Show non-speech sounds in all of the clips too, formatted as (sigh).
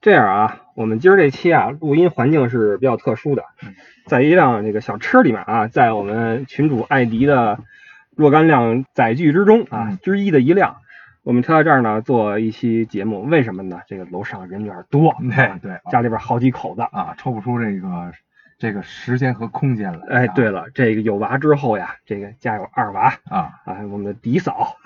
这样啊，我们今儿这期啊，录音环境是比较特殊的，在一辆这个小车里面啊，在我们群主艾迪的若干辆载具之中啊之一的一辆，我们挑在这儿呢做一期节目，为什么呢？这个楼上人有点多，对对，家里边好几口子啊，抽不出这个这个时间和空间来。哎，对了，这个有娃之后呀，这个家有二娃啊啊，我们的嫡嫂，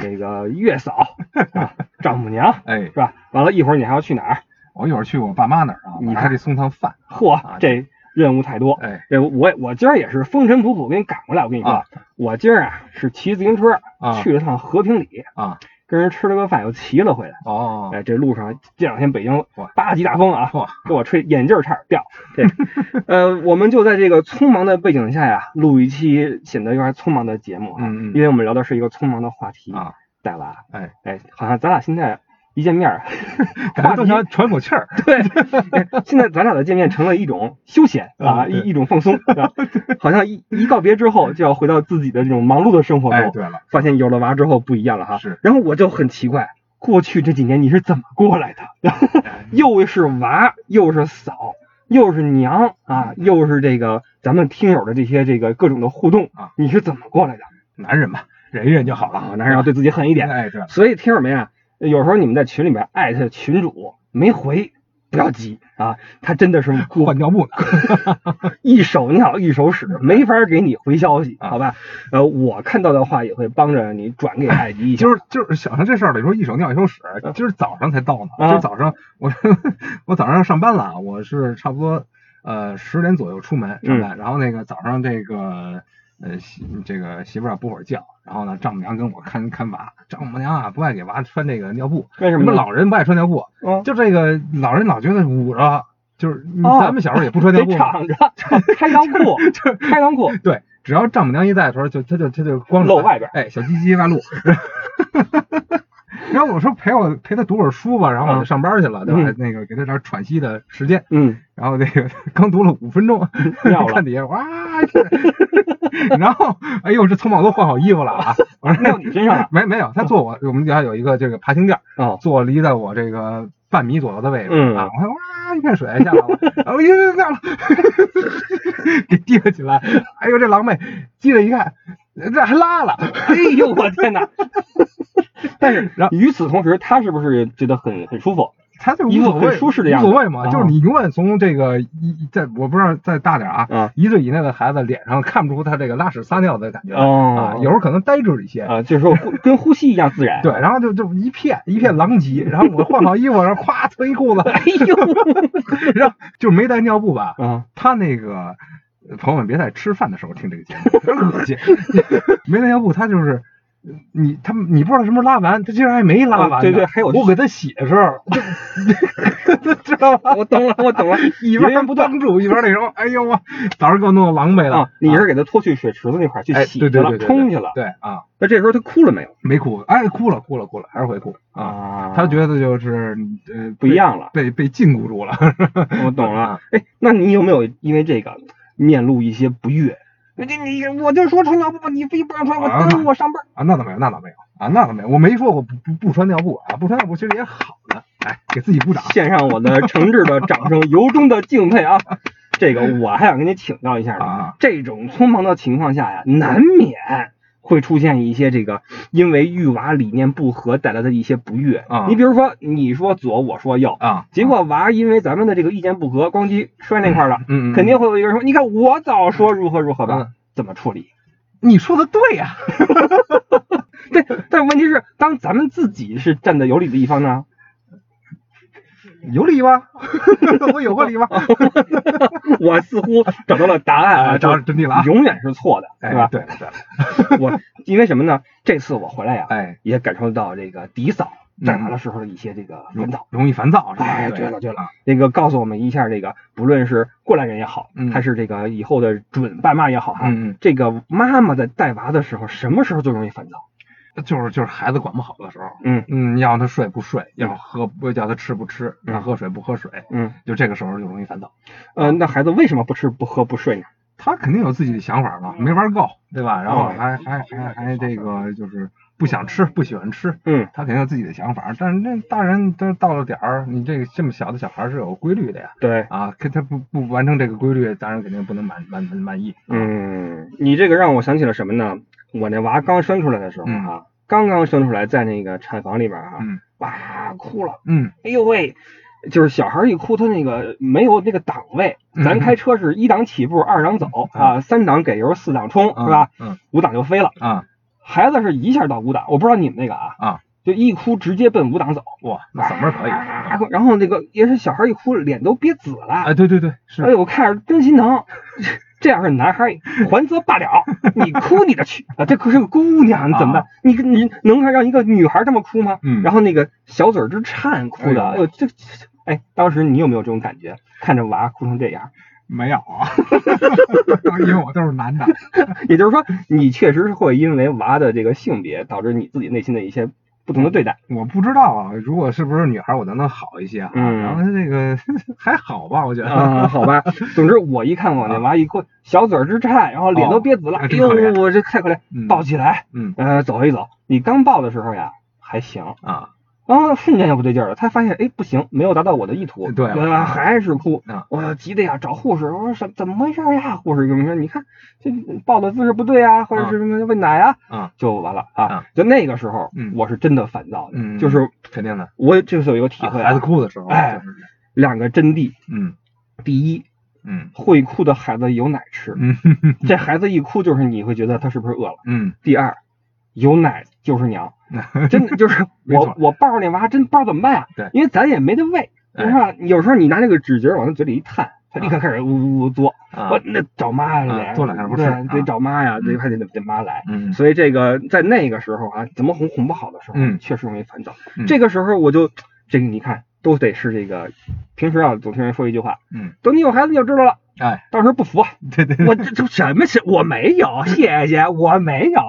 这个月嫂 (laughs) 啊，丈母娘，哎，是吧？完了一会儿你还要去哪儿？我一会儿去我爸妈那儿啊，你还得送趟饭。嚯，这任务太多。哎，这我我今儿也是风尘仆仆给你赶过来。我跟你说，我今儿啊是骑自行车去了趟和平里啊，跟人吃了个饭，又骑了回来。哦，哎，这路上这两天北京八级大风啊，给我吹眼镜差点掉。这呃，我们就在这个匆忙的背景下呀，录一期显得有点匆忙的节目啊。嗯嗯。因为我们聊的是一个匆忙的话题啊，带娃。哎哎，好像咱俩现在。一见面，(laughs) 感觉都想喘口气儿。(laughs) 对，现在咱俩的见面成了一种休闲啊，一一种放松，(laughs) 好像一一告别之后就要回到自己的这种忙碌的生活中。哎，对了，发现有了娃之后不一样了哈。是。然后我就很奇怪，过去这几年你是怎么过来的？又是娃，又是嫂，又是娘啊，又是这个咱们听友的这些这个各种的互动啊，你是怎么过来的？男人嘛，忍一忍就好了。男人要对自己狠一点。哎，对。所以听友们呀。有时候你们在群里面艾特群主没回，不要急啊，他真的是 (laughs) 换尿布呢，(laughs) 一手尿一手屎，没法给你回消息，好吧？呃，我看到的话也会帮着你转给艾迪一下。(laughs) 就是就是想想这事儿，你说一手尿一手屎，今儿早上才到呢。今儿早上我我早上要上班了，我是差不多呃十点左右出门上班，然后那个早上这个呃媳这个媳妇儿补会儿觉。然后呢，丈母娘跟我看看娃，丈母娘啊不爱给娃穿这个尿布，为什么？你们老人不爱穿尿布，嗯，就这个老人老觉得捂着，就是咱们小时候也不穿尿布，敞着 (laughs) 开裆裤，就开裆裤，对，只要丈母娘一在的时候，就他就他就光露外边，哎，小鸡鸡外露。(laughs) (laughs) (laughs) 然后我说陪我陪他读会儿书吧，然后我就上班去了，对吧？那个给他点喘息的时间，嗯，然后那个 (laughs) 刚读了五分钟，(laughs) 看底下哇，然后哎呦，这匆忙都换好衣服了啊！我说尿你身上了？没没有，他坐我我们家有一个这个爬行垫，哦，坐离在我这个半米左右的位置嗯。啊，我看哇一片水下来了，然后又掉了，给提了起来，哎呦这狼狈，记了一看，这还拉了，哎呦我天哪！(laughs) 但是，然后与此同时，他是不是觉得很很舒服？他就无所谓，舒适的样子，无所谓嘛。就是你永远从这个一在，我不知道再大点啊，一岁以内的孩子脸上看不出他这个拉屎撒尿的感觉啊，有时候可能呆滞一些啊，就是说跟呼吸一样自然。对，然后就就一片一片狼藉，然后我换好衣服，然后咵脱一裤子，哎呦，然后就没带尿布吧？啊，他那个朋友们别在吃饭的时候听这个节目，真恶心。(laughs) 没带尿布，他就是。你他你不知道什么时候拉完，他竟然还没拉完。对对，还有我给他写的时候，(laughs) 知道吧？我懂了，我懂了。(laughs) 一边不帮助，一边那什么，哎呦我早上给我弄得狼狈了。你是给他拖去水池子那块去洗去了，冲去了。对啊，那这时候他哭了没有？没哭，哎，哭了，哭了，哭了，还是会哭啊。他觉得就是呃不一样了，被被禁锢住了。我懂了。哎，那你有没有因为这个面露一些不悦？你你我就说穿尿布，你非不让穿，我耽误我上班啊！那倒没有，那倒没有啊，那倒没有，我没说我不不不穿尿布啊，不穿尿布其实也好的，哎，给自己鼓掌，献上我的诚挚的掌声，由衷的敬佩啊！这个我还想跟你请教一下啊，这种匆忙的情况下呀，难免会出现一些这个因为育娃理念不合带来的一些不悦啊。你比如说，你说左，我说右啊，结果娃因为咱们的这个意见不合，咣叽摔那块了，嗯，肯定会有一个人说，你看我早说如何如何吧，怎么处理？你说的对呀，(laughs) 对，但问题是，当咱们自己是站在有理的一方呢？有理吗？(laughs) 我有过理吗？(laughs) 我似乎找到了答案啊，找到真谛了啊！永远是错的，对吧？对对，(laughs) 我因为什么呢？这次我回来呀，哎，也感受到这个迪嫂带娃的时候的一些这个烦躁，容易烦躁是吧？哎，对了对了，那个告诉我们一下，这个不论是过来人也好，还是这个以后的准爸妈也好哈，这个妈妈在带娃的时候，什么时候最容易烦躁？就是就是孩子管不好的时候，嗯嗯，要他睡不睡，要喝不叫他吃不吃，要喝水不喝水，嗯，就这个时候就容易烦躁。呃，那孩子为什么不吃不喝不睡呢？他肯定有自己的想法嘛，没玩够，对吧？然后还还还还这个就是不想吃，不喜欢吃，嗯，他肯定有自己的想法。但是那大人都到了点儿，你这个这么小的小孩是有规律的呀。对啊，跟他不不完成这个规律，大人肯定不能满满满满意。嗯，你这个让我想起了什么呢？我那娃刚生出来的时候哈，刚刚生出来，在那个产房里边哈，哇哭了，嗯，哎呦喂，就是小孩一哭，他那个没有那个档位，咱开车是一档起步，二档走啊，三档给油，四档冲是吧？嗯，五档就飞了。啊。孩子是一下到五档，我不知道你们那个啊啊，就一哭直接奔五档走，哇，那嗓门可以。然后那个也是小孩一哭脸都憋紫了，哎，对对对，是。哎呦，我看着真心疼。这样是男孩，还则罢了，(laughs) 你哭你的去啊！这可是个姑娘，你怎么办？你你能让一个女孩这么哭吗？嗯。然后那个小嘴直颤，哭的，哎呦这，哎，当时你有没有这种感觉？看着娃哭成这样？没有啊，(laughs) 因为我都是男的。(laughs) 也就是说，你确实是会因为娃的这个性别，导致你自己内心的一些不同的对待。我不知道啊，如果是不是女孩，我能能好一些啊。嗯。然后这个 (laughs) 还好吧，我觉得。啊，好吧。总之，我一看我那娃一哭，小嘴直颤，然后脸都憋紫了。哎呦，我这太可怜。抱起来。嗯。呃，走一走。你刚抱的时候呀，还行啊。然后瞬间就不对劲了，他发现哎不行，没有达到我的意图，对吧？还是哭，我急的呀，找护士，我说什怎么回事呀？护士跟我说，你看这抱的姿势不对啊，或者是什么喂奶啊，就完了啊。就那个时候，我是真的烦躁的，就是肯定的，我就是有一个体会，孩子哭的时候，哎，两个真谛，嗯，第一，嗯，会哭的孩子有奶吃，嗯，这孩子一哭就是你会觉得他是不是饿了，嗯，第二。有奶就是娘，(laughs) 真的就是我我抱着那娃真不知道怎么办呀。对，因为咱也没得喂，是吧？有时候你拿那个纸节往他嘴里一探，他立刻开始呜呜呜嘬，我那找妈呀得，嘬两下不是？对，得找妈呀，得还得得妈来。嗯，所以这个在那个时候啊，怎么哄哄不好的时候，嗯，确实容易烦躁。这个时候我就这个你看都得是这个，平时啊总听人说一句话，嗯，等你有孩子你就知道了。哎，到时候不服，(laughs) 对对，我这这什么是？我没有，谢谢，(laughs) 我没有，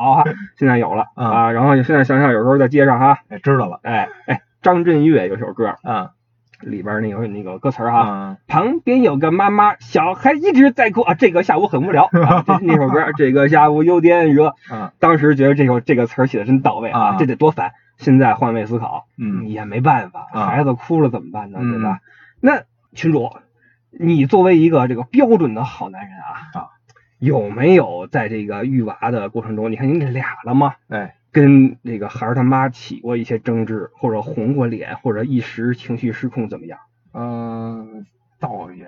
现在有了啊。然后现在想想，有时候在街上哈，哎，知道了，哎哎，张震岳有首歌，嗯，里边那个那个歌词哈，旁边有个妈妈，小孩一直在哭啊，这个下午很无聊，(laughs) 那首歌，这个下午有点热，嗯，当时觉得这首这个词写的真到位啊，这得多烦。现在换位思考，嗯，也没办法，孩子哭了怎么办呢？对吧？那群主。你作为一个这个标准的好男人啊，啊，有没有在这个育娃的过程中，你看你这俩了吗？哎，跟那个孩儿他妈起过一些争执，或者红过脸，或者一时情绪失控，怎么样？嗯，倒也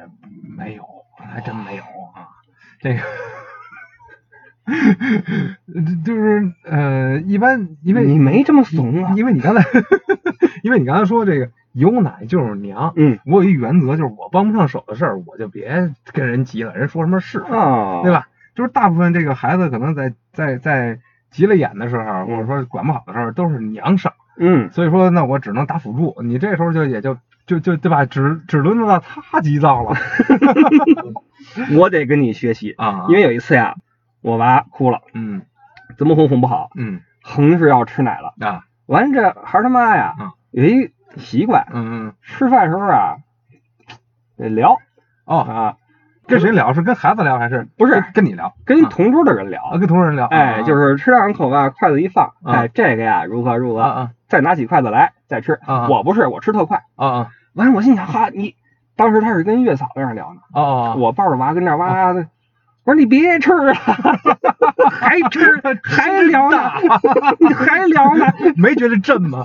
没有，还真没有啊。这个就是呃，一般因为你没这么怂啊，因为你刚才，(laughs) 因为你刚才说这个。有奶就是娘，嗯，我有一原则，就是我帮不上手的事儿，我就别跟人急了，人说什么是啊，对吧？就是大部分这个孩子可能在在在急了眼的时候，或者说管不好的时候，都是娘上，嗯，所以说那我只能打辅助，你这时候就也就就就对吧？只只轮到他急躁了，(laughs) 我得跟你学习啊，因为有一次呀，我娃哭了，嗯，怎么哄哄不好，嗯，横是要吃奶了啊，完这孩他妈呀，有一。习惯，嗯嗯，吃饭时候啊，得聊哦啊，跟谁聊？是跟孩子聊还是不是跟你聊？跟同桌的人聊，跟同桌人聊。哎，就是吃两口吧，筷子一放，哎，这个呀如何如何，再拿起筷子来再吃。我不是，我吃特快。啊啊！完了，我心想哈，你当时他是跟月嫂在那聊呢。哦哦。我抱着娃跟那哇哇的，(laughs) 我说你别吃 (laughs) 了，(laughs) 还吃还聊呢，你还聊呢？没觉得震吗？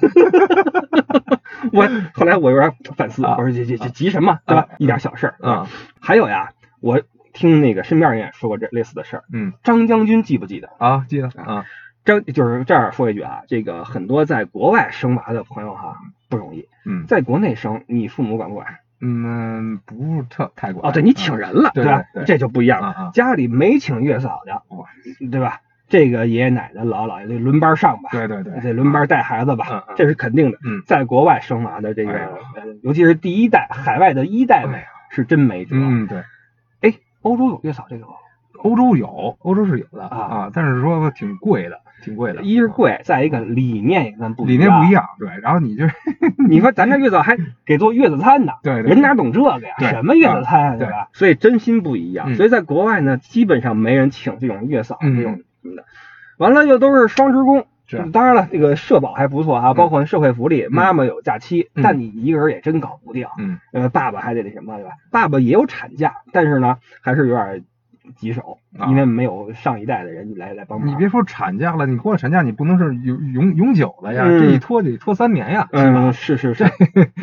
我后来我有点反思，我说这这这急什么，对吧？一点小事儿啊。还有呀，我听那个身边人也说过这类似的事儿。嗯。张将军记不记得？啊，记得啊。张就是这样说一句啊，这个很多在国外生娃的朋友哈不容易。嗯。在国内生，你父母管不管？嗯，不是特太管。哦，对你请人了，对吧？这就不一样了。家里没请月嫂的，对吧？这个爷爷奶奶、姥姥姥爷得轮班上吧？对对对，得轮班带孩子吧？这是肯定的。嗯，在国外生娃的这个，尤其是第一代海外的一代们，是真没辙。嗯，对。哎，欧洲有月嫂这个吗？欧洲有，欧洲是有的啊啊，但是说挺贵的，挺贵的。一是贵，再一个理念也跟不理念不一样。对，然后你就 (laughs) 你说咱这月嫂还 (laughs) 给做月子餐呢，对，人哪懂这个呀？什么月子餐，对吧？所以真心不一样。所以在国外呢，基本上没人请这种月嫂这种什么的。完了又都是双职工，是当然了，这个社保还不错啊，包括社会福利，妈妈有假期，嗯但你一个人也真搞不定。嗯呃，爸爸还得那什么，对吧？爸爸也有产假，但是呢，还是有点棘手，啊因为没有上一代的人来来帮忙。你别说产假了，你过了产假，你不能是永永永久了呀，嗯这一拖得拖三年呀，是嗯，是是是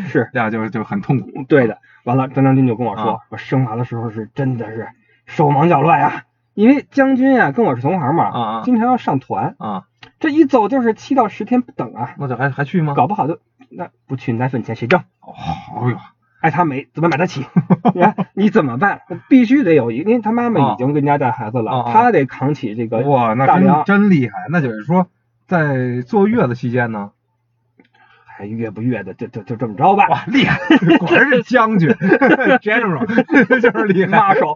是，这样 (laughs) 就就很痛苦。对的。完了，张将军就跟我说，啊我生娃的时候是真的是手忙脚乱呀，因为将军呀跟我是同行嘛，啊啊经常要上团，啊，这一走就是七到十天不等啊，那这还还去吗？搞不好就那不去奶粉钱谁挣？哦，哎呦，爱他没怎么买得起？你看你怎么办？必须得有一个，因为他妈妈已经跟家带孩子了，他得扛起这个哇，那真。真厉害。那就是说，在坐月子期间呢，还越不越的，就就就这么着吧。哇，厉害，(laughs) 果然是将军，(laughs) general，(laughs) 就是厉害。妈手，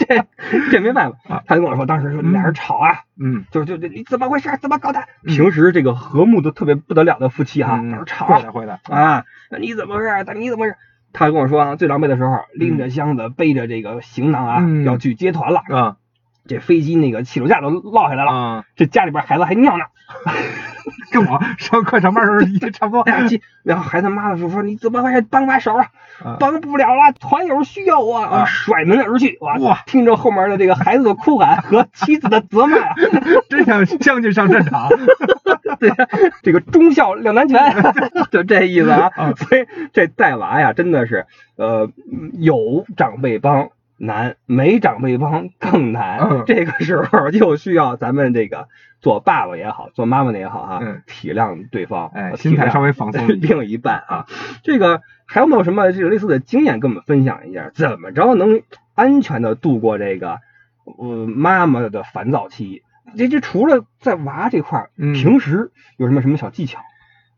这这没办法啊。他就跟我说，当时说俩人吵啊，嗯，就就就你怎么回事？怎么搞的？嗯平时这个和睦的特别不得了的夫妻哈，嗯当时吵会的会的，啊，那你怎么回事？那你怎么回事？他跟我说啊，最狼狈的时候，拎着箱子，背着这个行囊啊，嗯要去接团了。啊这飞机那个起落架都落下来了，啊，这家里边孩子还尿呢。(laughs) 跟我上课上班的时候也差不多。然后孩子妈妈就说：“你怎么回事？帮把手啊！啊帮不了了，团友需要我。啊甩门而去。哇，哇听着后面的这个孩子的哭喊和妻子的责骂啊，(laughs) 真想将军上战场。(laughs) 对，这个忠孝两难全，就这意思啊啊。所以这带娃呀，真的是呃有长辈帮。难，没长辈帮更难。嗯 (laughs) 这个时候就需要咱们这个做爸爸也好，做妈妈的也好啊，嗯体谅对方，哎，心态稍微放松。(laughs) 另一半啊。这个还有没有什么这个类似的经验跟我们分享一下？怎么着能安全的度过这个呃妈妈的烦躁期？这这除了在娃这块平时有什么什么小技巧？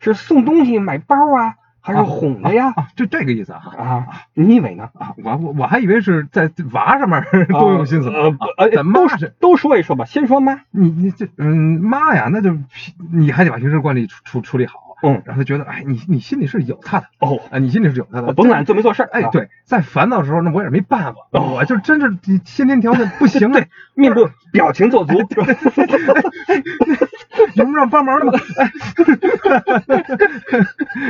是送东西、买包啊，还是啊哄的呀？啊，这这个意思啊。啊，你以为呢？啊，我我我还以为是在娃上面多用心思呢。呃，啊不呃，咱都妈是都说一说吧，先说妈。你你这嗯妈呀，那就你还得把平时惯例处处处理好，嗯，让他觉得哎你你心里是有他的哦，啊，你心里是有他的，甭管做没做事儿，哎，啊，对，在烦恼的时候，那我也是没办法，哦我就真是先天条件不行 (laughs) 对，面部表情做足 (laughs) (laughs) 用不上帮忙的吗？哎，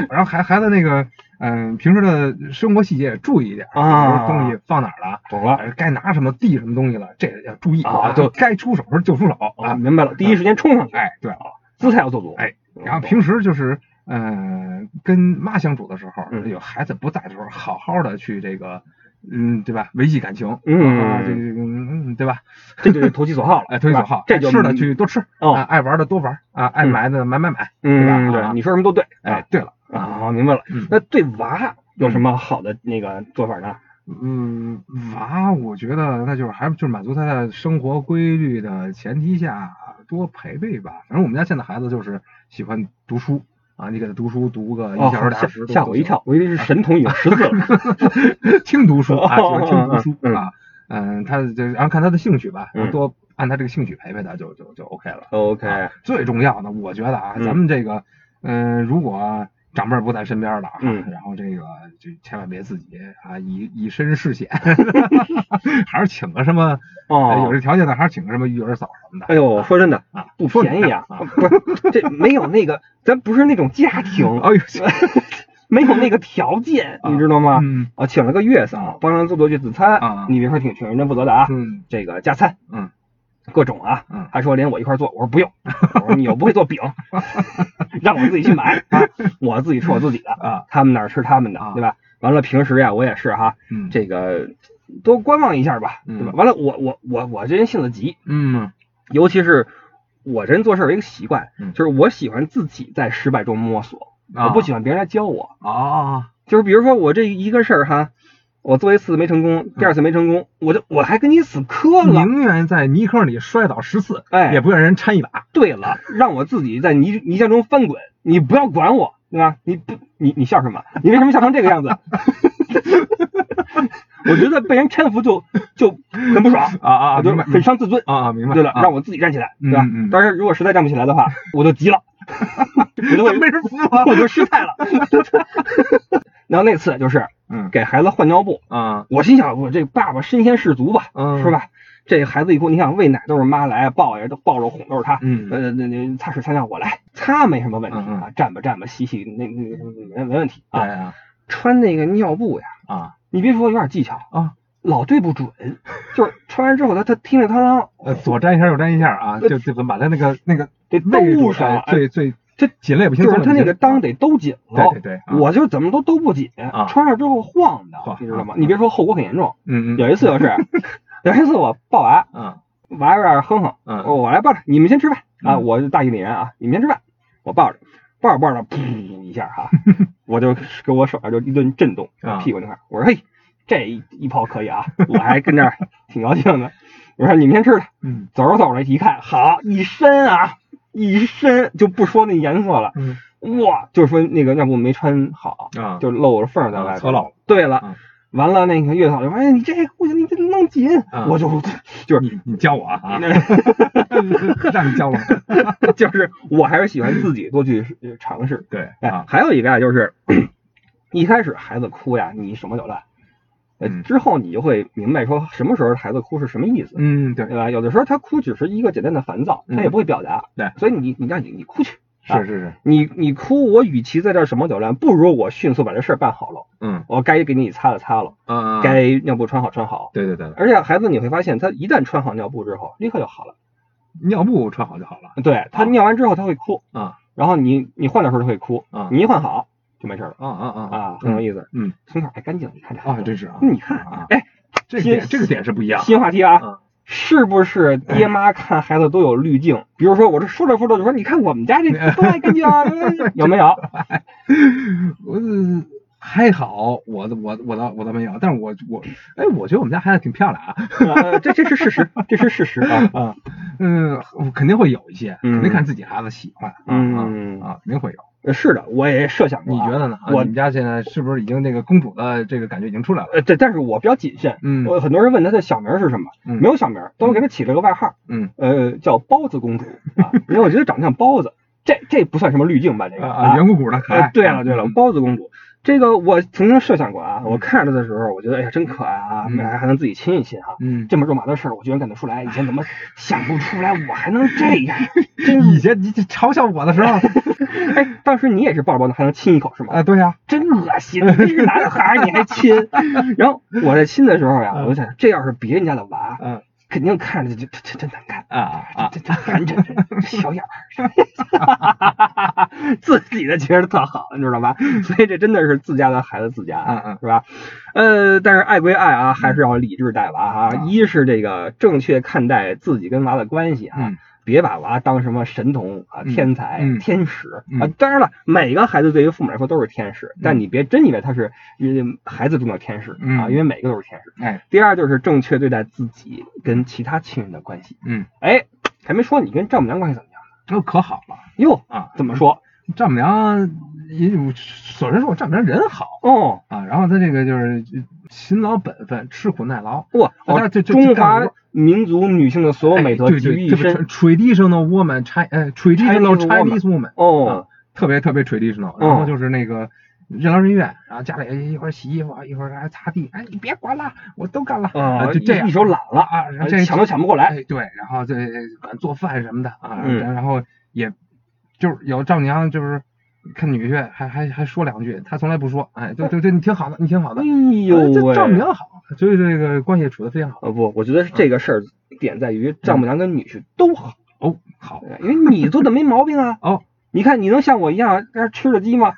然后孩孩子那个，嗯，平时的生活细节也注意一点，啊比如东西放哪儿了，懂了哎该拿什么递什么东西了，这个要注意啊就该出手时候就出手啊，啊，明白了，第一时间冲上去，哎，对，姿态要做足，哎，然后平时就是，嗯，跟妈相处的时候，嗯有孩子不在的时候，好好的去这个，嗯，对吧？维系感情，嗯啊，这个，嗯，对吧？(laughs) 这就是投其所好了，哎，投其所好，这吃的去多吃，哦啊，爱玩的多玩，啊，爱买的买买买，嗯，对吧啊对，你说什么都对，哎，对了，啊，明白了嗯。那对娃有什么好的那个做法呢？嗯，娃，我觉得那就是还就是满足他的生活规律的前提下多陪陪吧。反正我们家现在孩子就是喜欢读书啊，你给他读书读个一哦小时俩小时都吓我一跳，我以为是神童已经识字了。(laughs) 听读书啊，喜哦欢听读书啊，嗯，他就然后看他的兴趣吧，嗯。多按他这个兴趣陪陪他就就就 OK 了。OK，啊最重要的，我觉得啊，嗯。咱们这个，嗯，如果长辈不在身边的啊，嗯然后这个就千万别自己啊以以身试险，(laughs) 还是请个什么，哦有哦这，条件的，还是请个什么育儿嫂什么的。哎呦，说真的啊，不便宜啊，(laughs) 啊不是这没有那个，咱不是那种家庭，哎呦，没有那个条件，你知道吗？嗯啊，请了个月嫂，帮人做做月子餐啊你别说挺挺认真负责的啊，嗯这个加餐，嗯，各种啊，嗯还说连我一块做，我说不用，(laughs) 我说你又不会做饼，(laughs) 让我自己去买 (laughs) 啊，我自己吃我自己的，啊，他们那儿吃他们的啊，对吧？完了平时呀，我也是哈，嗯这个多观望一下吧，对吧？嗯完了，我我我我这人性子急，嗯尤其是我这人做事有一个习惯，嗯就是我喜欢自己在失败中摸索，啊我不喜欢别人来教我。啊就是比如说我这一个事儿哈，我做一次没成功，第二次没成功，我就我还跟你死磕了。宁愿在泥坑里摔倒十次，哎也不愿人掺一把。对了，让我自己在泥泥浆中翻滚，你不要管我，对吧？你不，你你笑什么？你为什么笑成这个样子？(laughs) 我觉得被人搀扶就就很不爽啊啊我就很伤自尊。啊啊，明白。对了，啊让我自己站起来，对吧嗯嗯？当然，如果实在站不起来的话，我就急了，(laughs) 我就会没人扶我。我就失态了。(laughs) 然后那次就是嗯给孩子换尿布，啊我心想，我这爸爸身先士卒吧，嗯是吧？这孩子一哭，你想喂奶都是妈来，抱呀都抱着哄都是他，嗯呃那那擦屎擦尿我来，擦没什么问题啊，站吧站吧洗洗那那没没问题对啊。啊穿那个尿布呀，啊你别说有点技巧啊，老对不准，就是穿完之后他他踢里汤啷，呃左粘一下右粘一下啊，就就把他那个那个得兜上哎，最最这紧了也不行，就是它那个裆裆得兜紧了。对对我就怎么都兜不紧，啊穿上之后晃的晃，你知道吗啊？你别说后果很严重。嗯嗯有一次就是，(laughs) 有一次我抱娃，嗯娃有点哼哼，嗯我来抱着，你们先吃饭啊，嗯我是大义凛然啊，你们先吃饭，我抱着，抱着抱着，噗一下哈，(laughs) 我就给我手上就一顿震动，啊屁股那块，我说嘿，这一一炮可以啊，我还跟这儿挺高兴的，我说你们先吃着，嗯走着走着一看，好一身啊，一身就不说那颜色了，嗯哇，就是说那个尿布没穿好，啊就露着缝在外头。对了，嗯完了那个月嫂就说：“哎，你这不行，你这弄紧。嗯我就就是你你教我啊，(laughs) 让你教我，(laughs) 就是我还是喜欢自己多去呃尝试。对还有一个啊，就是 (clears throat) 一开始孩子哭呀，你手忙脚乱，呃嗯之后你就会明白说什么时候孩子哭是什么意思，嗯对对吧？有的时候他哭只是一个简单的烦躁，他也不会表达，对所以你你让你你哭去。啊是是是，你你哭，我与其在这儿手忙脚乱，不如我迅速把这事儿办好了。嗯我该给你擦了擦了，嗯，该尿布穿好穿好。对对对，而且孩子你会发现，他一旦穿好尿布之后，立刻就好了。尿布穿好就好了对他尿完之后他会哭，啊然后你你换的时候他会哭，啊你一换好就没事了。啊啊啊啊，很有意思。嗯。从小爱干净，你看这啊真是啊，你看啊，哎，这新点这个点是不一样，新话题啊嗯，是不是爹妈看孩子都有滤镜？比如说我这说着说着就说，你看我们家这 (laughs) 个多爱干净啊，有没有？(laughs) 我呃还好，我我我倒我倒没有，但是我我哎，我觉得我们家孩子挺漂亮啊，(laughs) 呃这这是事实，这是事实啊啊，嗯，肯定会有一些，嗯。肯定看自己孩子喜欢，啊嗯。啊啊，肯定会有。呃是的，我也设想过啊。你觉得呢？啊我你们家现在是不是已经那个公主的这个感觉已经出来了？呃，对，但是我比较谨慎。嗯我很多人问他的小名是什么，嗯没有小名，但我给他起了个外号，嗯呃，叫包子公主啊，因为我觉得长得像包子，这这不算什么滤镜吧？这个啊啊，圆鼓鼓的可爱。呃，对了对了，嗯包子公主，这个我曾经设想过啊，我看着的时候，我觉得哎呀真可爱啊，嗯还还能自己亲一亲哈。嗯，这么肉麻的事儿，我居然干得出来！以前怎么 (laughs) 想不出来，我还能这样？(laughs) 真以前你嘲笑我的时候，(laughs) 哎，当时你也是抱着包子还能亲一口是吗？啊，对呀，真恶心！你这是男孩儿，你还亲？然后我在亲的时候呀，我就想，这要是别人家的娃，嗯肯定看着就就就真难看。啊啊这这寒碜，这小眼儿，自己的觉得特好，你知道吧？所以这真的是自家的孩子自家，嗯嗯是吧？呃，但是爱归爱啊，还是要理智带娃哈。嗯一是这个正确看待自己跟娃的关系啊，嗯别把娃当什么神童啊、嗯天才、嗯天使嗯啊。当然了，每个孩子对于父母来说都是天使，但你别真以为他是呃孩子中的天使啊，嗯因为每个都是天使。哎第二就是正确对待自己跟其他亲人的关系。嗯，哎，还没说你跟丈母娘关系怎么样这可好了哟？啊！怎么说？丈母娘也有，首先说我丈母娘人好哦，啊，然后她这个就是勤劳本分，吃苦耐劳。哇，哦啊这这中华民族女性的所有美德集于对，特别一身。traditional woman traditional Chinese woman 哦啊，特别特别 traditional，然后就是那个任劳任怨，然后家里一会儿洗衣服，一会儿还擦地，哎，你别管了，我都干了，啊，就这样一手懒了啊，然后这抢都抢不过来。哎，对，然后这管做饭什么的啊，嗯然后也就是有丈母娘就是看女婿还还还说两句，他从来不说，哎，对对对，你挺好的，你挺好的哎，呦哎这！丈母娘好，所以这个关系处的非常好。呃不，我觉得是这个事儿点在于丈母娘跟女婿都好，哦，好，因为你做的没毛病啊。(laughs) 哦，你看你能像我一样在这吃着鸡吗？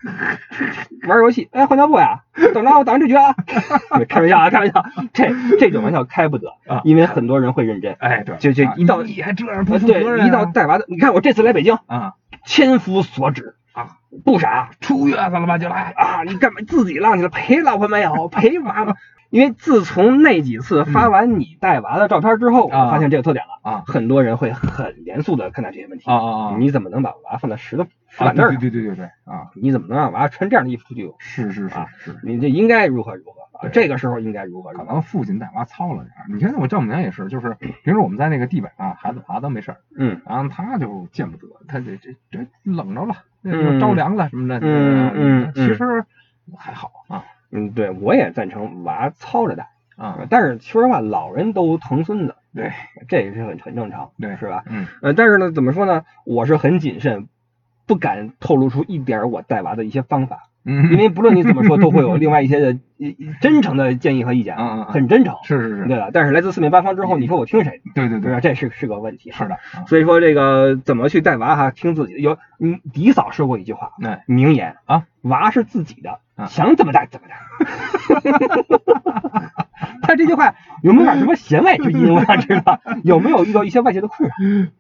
(laughs) 玩游戏，哎，换尿布呀？等着我打完这局啊！(laughs) 开玩笑啊，开玩笑，这这种玩笑开不得啊因为很多人会认真。哎，对，就就啊一到你还这样不呃负责任一到带娃的，你看我这次来北京，啊千夫所指啊，不傻出月子了吧就来，啊！你干嘛自己浪去了？陪老婆没有？陪娃吗？因为自从那几次发完你带娃的照片之后，啊我发现这个特点了，啊很多人会很严肃的看待这些问题。啊啊啊，你怎么能把娃放在石头板凳上？对对对对对啊，你怎么能让娃穿这样的衣服出去？是是是啊是，你这应该如何如何这个时候应该如何？可能父亲带娃糙了点儿。你看我丈母娘也是，就是平时我们在那个地板上，孩子爬都没事儿，嗯然后他就见不得，他这这这冷着了，那嗯什么着凉了什么的，嗯嗯其实还好啊，嗯，对我也赞成娃糙着带啊。但是说实话，老人都疼孙子，对，这也是很很正常，对，是吧？嗯。呃，但是呢，怎么说呢？我是很谨慎，不敢透露出一点我带娃的一些方法。嗯，因为不论你怎么说，都会有另外一些的真诚的建议和意见，嗯嗯，很真诚，是是是，对了。但是来自四面八方之后，你说我听谁？对对对，这是是个问题。是的，所以说这个怎么去带娃哈，听自己的。有，嗯迪嫂说过一句话，名言啊，娃是自己的，想怎么带怎么带。(laughs) 他这句话有没有点什么弦外之音？我想知道有没有遇到一些外界的困扰？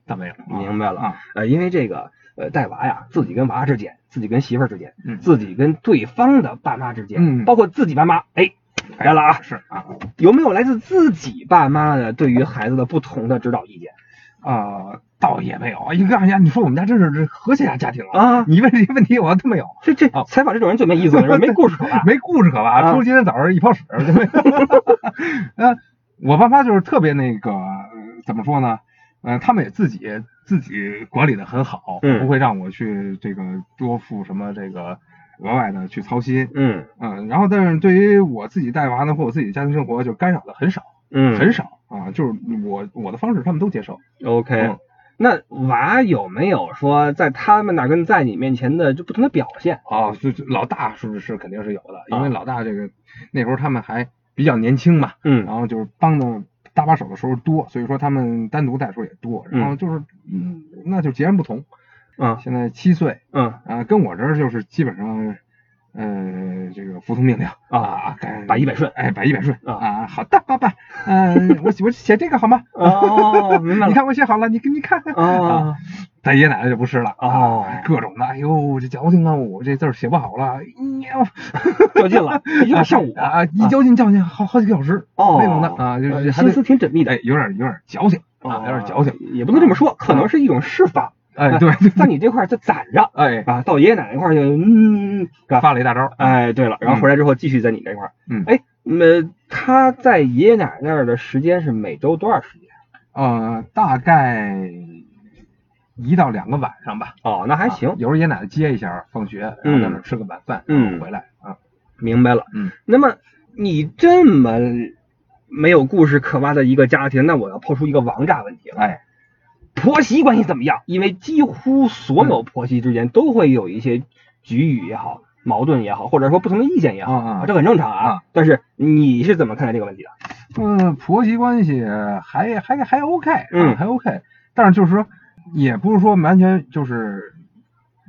倒没有，明白了。呃，因为这个呃带娃呀，自己跟娃之间。自己跟媳妇儿之间，自己跟对方的爸妈之间，包括自己爸妈，哎，来了啊，是啊，有没有来自自己爸妈的对于孩子的不同的指导意见？啊，倒也没有啊。你诉你，你说我们家真是这和谐家庭啊！你问这些问题，我都没有。这这采访这种人最没意思了，(laughs) 没故事可挖，没故事可挖，除了今天早上一泡屎。(laughs) 呃，我爸妈就是特别那个，怎么说呢？嗯，他们也自己自己管理的很好，不会让我去这个多付什么这个额外的去操心。嗯嗯，然后但是对于我自己带娃呢，或我自己家庭生活，就干扰的很少，嗯，很少啊，就是我我的方式他们都接受。OK，那娃有没有说在他们那跟在你面前的就不同的表现？啊，就老大是不是肯定是有的，因为老大这个那时候他们还比较年轻嘛，嗯，然后就是帮的。搭把手的时候多，所以说他们单独带的时候也多，然后就是，嗯，那就截然不同。嗯，现在七岁，嗯，啊，跟我这儿就是基本上，呃，这个服从命令啊，百依百顺，哎，百依百顺啊。好的，爸爸，嗯，我我写这个好吗？哦，明白了。你看我写好了，你给你看看。啊。咱爷爷奶奶就不是了哦，各种的，哎呦，这矫情啊！我这字写不好了，喵，(laughs) 较劲了，有点像我啊，一较劲较劲好好几个小时哦，那种的啊，就是心思挺缜密的，哎，有点有点矫情啊，有点矫情，也不能这么说，可能是一种释放，哎，对，(laughs) 在你这块就攒着，哎，啊，到爷爷奶奶那块就嗯，发了一大招，哎，对了，然后回来之后继续在你这块，嗯，哎，那他在爷爷奶奶那儿的时间是每周多少时间？呃，大概。一到两个晚上吧。哦，那还行。有时候爷爷奶奶接一下放学，然后在那吃个晚饭，嗯，回来啊。明白了。嗯。那么你这么没有故事可挖的一个家庭，那我要抛出一个王炸问题了。哎，婆媳关系怎么样？因为几乎所有婆媳之间都会有一些局域也好，矛盾也好，或者说不同的意见也好，啊，这很正常啊。但是你是怎么看待这个问题的？嗯，婆媳关系还还还 OK，嗯，还 OK。但是就是说。也不是说完全就是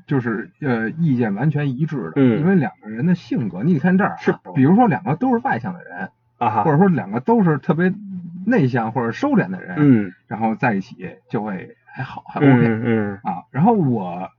就是呃意见完全一致的，嗯，因为两个人的性格，你得看这儿是，比如说两个都是外向的人啊，或者说两个都是特别内向或者收敛的人，嗯，然后在一起就会还好，还 OK，嗯啊，然后我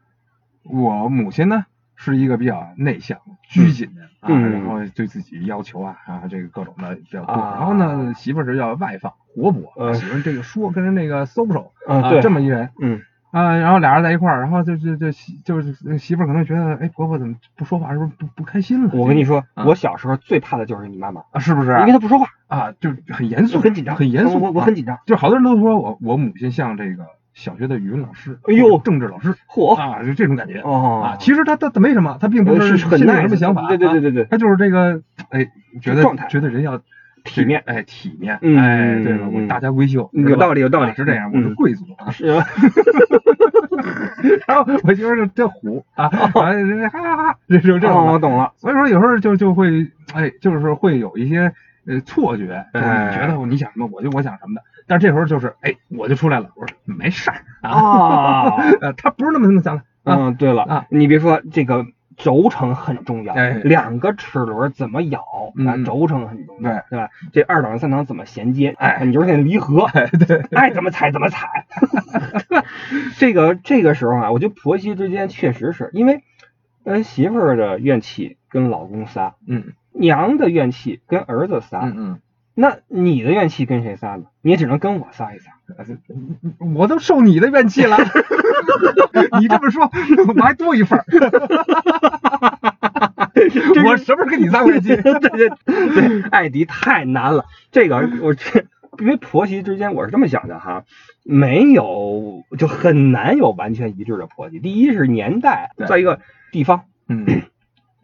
我母亲呢是一个比较内向、拘谨的啊，然后对自己要求啊啊这个各种的比较多，然后呢媳妇儿是要外放。活泼，喜欢这个说，跟人那个 social 啊，这么一人，嗯啊，然后俩人在一块儿，然后就就就媳就是媳妇儿可能觉得，哎，婆婆怎么不说话，是不是不不开心了？我跟你说，我小时候最怕的就是你妈妈啊，是不是？因为她不说话啊，就很严肃，很紧张，很严肃，我我很紧张。就好多人都说我我母亲像这个小学的语文老师，哎呦，政治老师，嚯啊，就这种感觉哦啊。其实他他他没什么，她并不是很有什么想法，对对对对对，他就是这个，哎，觉得状态，觉得人要。体面，哎，体面，哎，对了？我大家闺秀，有道理，有道理，是这样，我是贵族啊。是。(laughs) (laughs) 然后我媳妇就这虎啊，(laughs) 哈哈哈，这就这种。我懂了。所以说有时候就就会，哎，就是会有一些呃错觉，就是你觉得你想什么，我就我想什么的。但是这时候就是，哎，我就出来了，我说没事儿啊，(laughs) 他不是那么那么想的。嗯，对了啊，你别说这个。轴承很重要，哎，两个齿轮怎么咬，啊，轴承很重要，对吧？这二档三档怎么衔接？哎，你就是那离合，(laughs) 对，爱怎么踩怎么踩。(laughs) 这个这个时候啊，我觉得婆媳之间确实是因为，呃，媳妇儿的怨气跟老公撒，嗯，娘的怨气跟儿子撒，嗯嗯。那你的怨气跟谁撒呢？你也只能跟我撒一撒，我都受你的怨气了。(laughs) 你这么说，我还多一份儿。我什么时候跟你撒过怨气？(laughs) 对对对，艾迪太难了。这个我这因为婆媳之间，我是这么想的哈，没有就很难有完全一致的婆媳。第一是年代，再一个地方，嗯。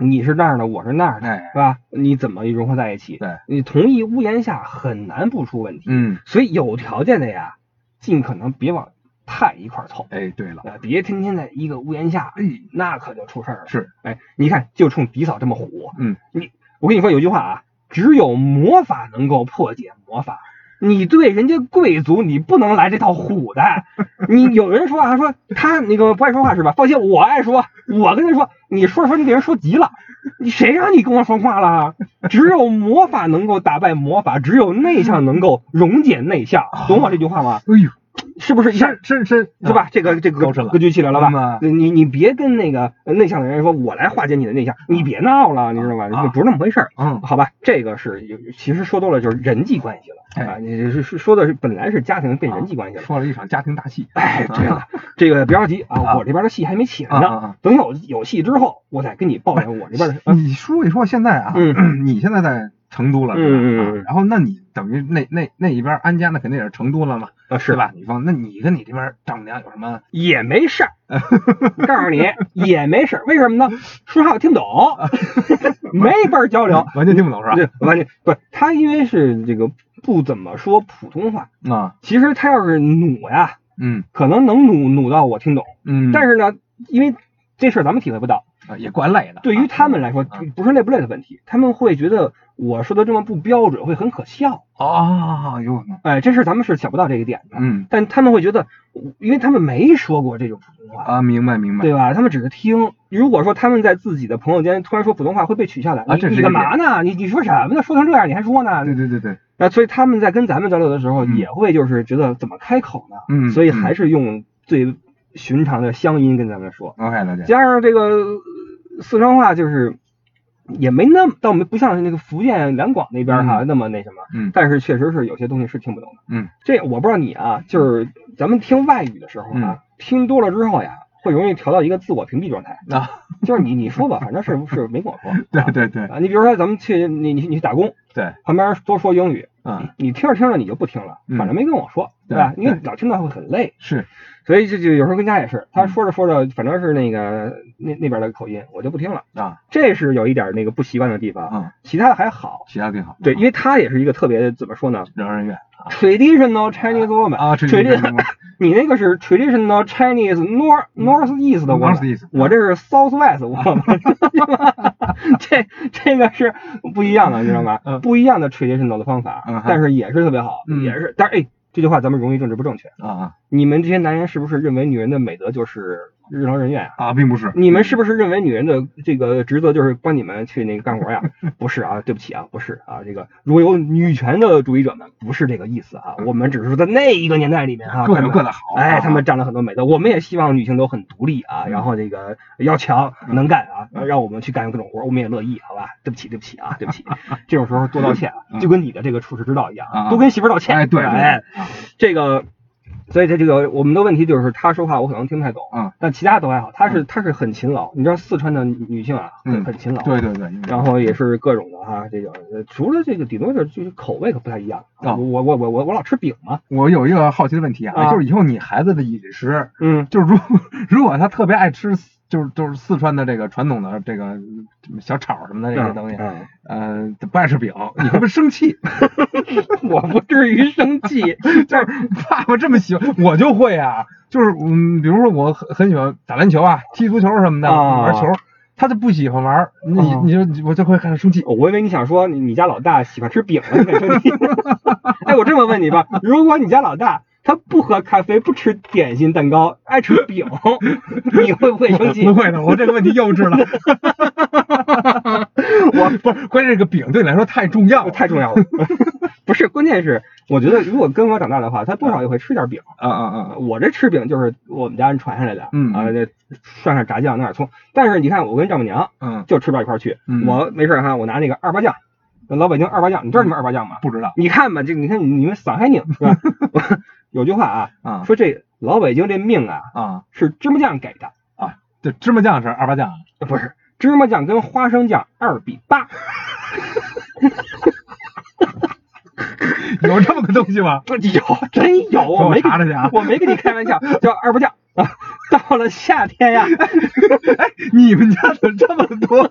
你是那儿的，我是那儿的，哎是吧？你怎么融合在一起？对，你同一屋檐下很难不出问题。嗯，所以有条件的呀，尽可能别往太一块凑，哎，对了，呃，别天天在一个屋檐下，哎，那可就出事儿了。是，哎，你看，就冲迪嫂这么虎，嗯，你我跟你说有句话啊，只有魔法能够破解魔法。你对人家贵族，你不能来这套虎的。(laughs) 你有人说啊，说他那个不爱说话是吧？放心，我爱说。我跟他说，你说着说着你给人说急了，你谁让你跟我说话了？只有魔法能够打败魔法，只有内向能够溶解内向，懂我这句话吗？哎呦，是不是一下深深深是吧？这个这个格局起来了嗯吧啊？你你别跟那个内向的人说，我来化解你的内向，你别闹了，你知道吧？啊不是那么回事儿。嗯，好吧，这个是有，其实说多了就是人际关系了哎啊。你是是说的是本来是家庭变人际关系了。说了一场家庭大戏，哎，对了，这个别着急啊，啊我这边的戏还没起来呢。啊，等有有戏之后，我再跟你抱怨我这边的。啊你说一说现在啊，嗯 (clears throat) 你现在在成都了？嗯嗯然后那你等于那那那一边安家，那肯定也是成都了嘛，啊，是是？吧？你方，那你跟你这边丈母娘有什么？也没事儿，(laughs) 告诉你也没事儿，为什么呢？说话我听不懂，(laughs) 没法交流。完全听不懂是吧？对，完全不是他，因为是这个不怎么说普通话。啊，其实他要是努呀，嗯可能能努努到我听懂，嗯，但是呢，因为这事儿咱们体会不到，啊也怪累的。对于他们来说啊，不是累不累的问题，他们会觉得我说的这么不标准，会很可笑。啊，有可能。哎，这事儿咱们是想不到这个点的，嗯但他们会觉得，因为他们没说过这种普通话。啊，明白明白。对吧？他们只是听。如果说他们在自己的朋友间突然说普通话，会被取笑的。啊这是你你干嘛呢？你你说什么呢？说成这样你还说呢？对对对对，那所以他们在跟咱们交流的时候，嗯也会就是觉得怎么开口呢？嗯所以还是用最寻常的乡音跟咱们说，OK 了解。加上这个呃四川话就是也没那么，倒没不像那个福建两广那边哈、那么那什么，嗯。但是确实是有些东西是听不懂的。嗯，这我不知道你啊，就是咱们听外语的时候啊，嗯。听多了之后呀，会容易调到一个自我屏蔽状态，啊，(laughs) 就是你你说吧，反正是是没跟我说。(laughs) 对啊对对。啊，你比如说咱们去你你你去打工，对，旁边多说英语，嗯你听着听着你就不听了，嗯反正没跟我说，对吧？因为老听到会很累，是，所以这就有时候跟家也是，他嗯。说着说着，反正是那个那那边的口音，我就不听了，啊。这是有一点那个不习惯的地方，啊，其他的还好。其他挺好。对，因为他也是一个特别怎么说呢人人院啊，traditional Chinese woman 啊，这 traditional，你那个是 traditional Chinese north north east 的 East 我这是 south west woman，这这个是不一样的，你知道吗？嗯不一样的 traditional 的方法嗯，但是也是特别好，嗯也是，但是哎，这句话咱们容易政治不正确。啊啊你们这些男人是不是认为女人的美德就是任劳任怨啊？啊，并不是。你们是不是认为女人的这个职责就是帮你们去那个干活呀？(laughs) 不是啊，对不起啊，不是啊，这个如果有女权的主义者们，不是这个意思啊，我们只是说在那一个年代里面啊，各有各的好。哎，啊他们占了很多美德，我们也希望女性都很独立啊，嗯然后这个要强能干啊，嗯让我们去干各种活，我们也乐意，好吧？对不起，对不起啊，对不起，(laughs) 这种时候多道歉就跟你的这个处世之道一样啊多跟媳妇儿道歉。哎对对哎，这个，所以他这个我们的问题就是他说话我可能听不太懂，啊，但其他都还好。他是他是很勤劳，你知道四川的女性啊，很嗯。很勤劳，对对对。然后也是各种的哈，这个呃除了这个顶多就是就是口味可不太一样。啊我我我我我老吃饼嘛，我有一个好奇的问题啊，啊。就是以后你孩子的饮食，嗯，就是如 (laughs) 如果他特别爱吃，就是就是四川的这个传统的这个小炒什么的这些东西，嗯呃，不爱吃饼，你会不会生气？(laughs) 我不至于生气，就是爸爸这么喜欢，我就会啊，就是嗯，比如说我很很喜欢打篮球啊，踢足球什么的，啊玩球，他就不喜欢玩，你啊你就我就会开始生气。我以为你想说你你家老大喜欢吃饼呢，你敢生气？(laughs) 哎，我这么问你吧，如果你家老大他不喝咖啡，不吃点心蛋糕，爱吃饼，(laughs) 你会不会生气不？会的，我这个问题幼稚了。(laughs) 我不是，关键这个饼对你来说太重要了，太重要了，不是，关键是我觉得如果跟我长大的话，他多少也会吃点饼。啊啊啊！我这吃饼就是我们家人传下来的，嗯啊，这涮上炸酱，弄点葱。但是你看，我跟丈母娘嗯，就吃不到一块儿去。嗯我没事儿哈，我拿那个二八酱，老北京二八酱，你知道你们二八酱吗？不知道你看吧，这你看你们上海拧是吧？(laughs) 有句话啊，啊说这老北京这命啊啊是芝麻酱给的，啊！这芝麻酱是二八酱啊，呃不是芝麻酱跟花生酱二比八。(laughs) 有这么个东西吗？(laughs) 有真有，我没跟查查去啊我没跟你开玩笑，叫二八酱啊。到了夏天呀，哎，你们家怎么这么多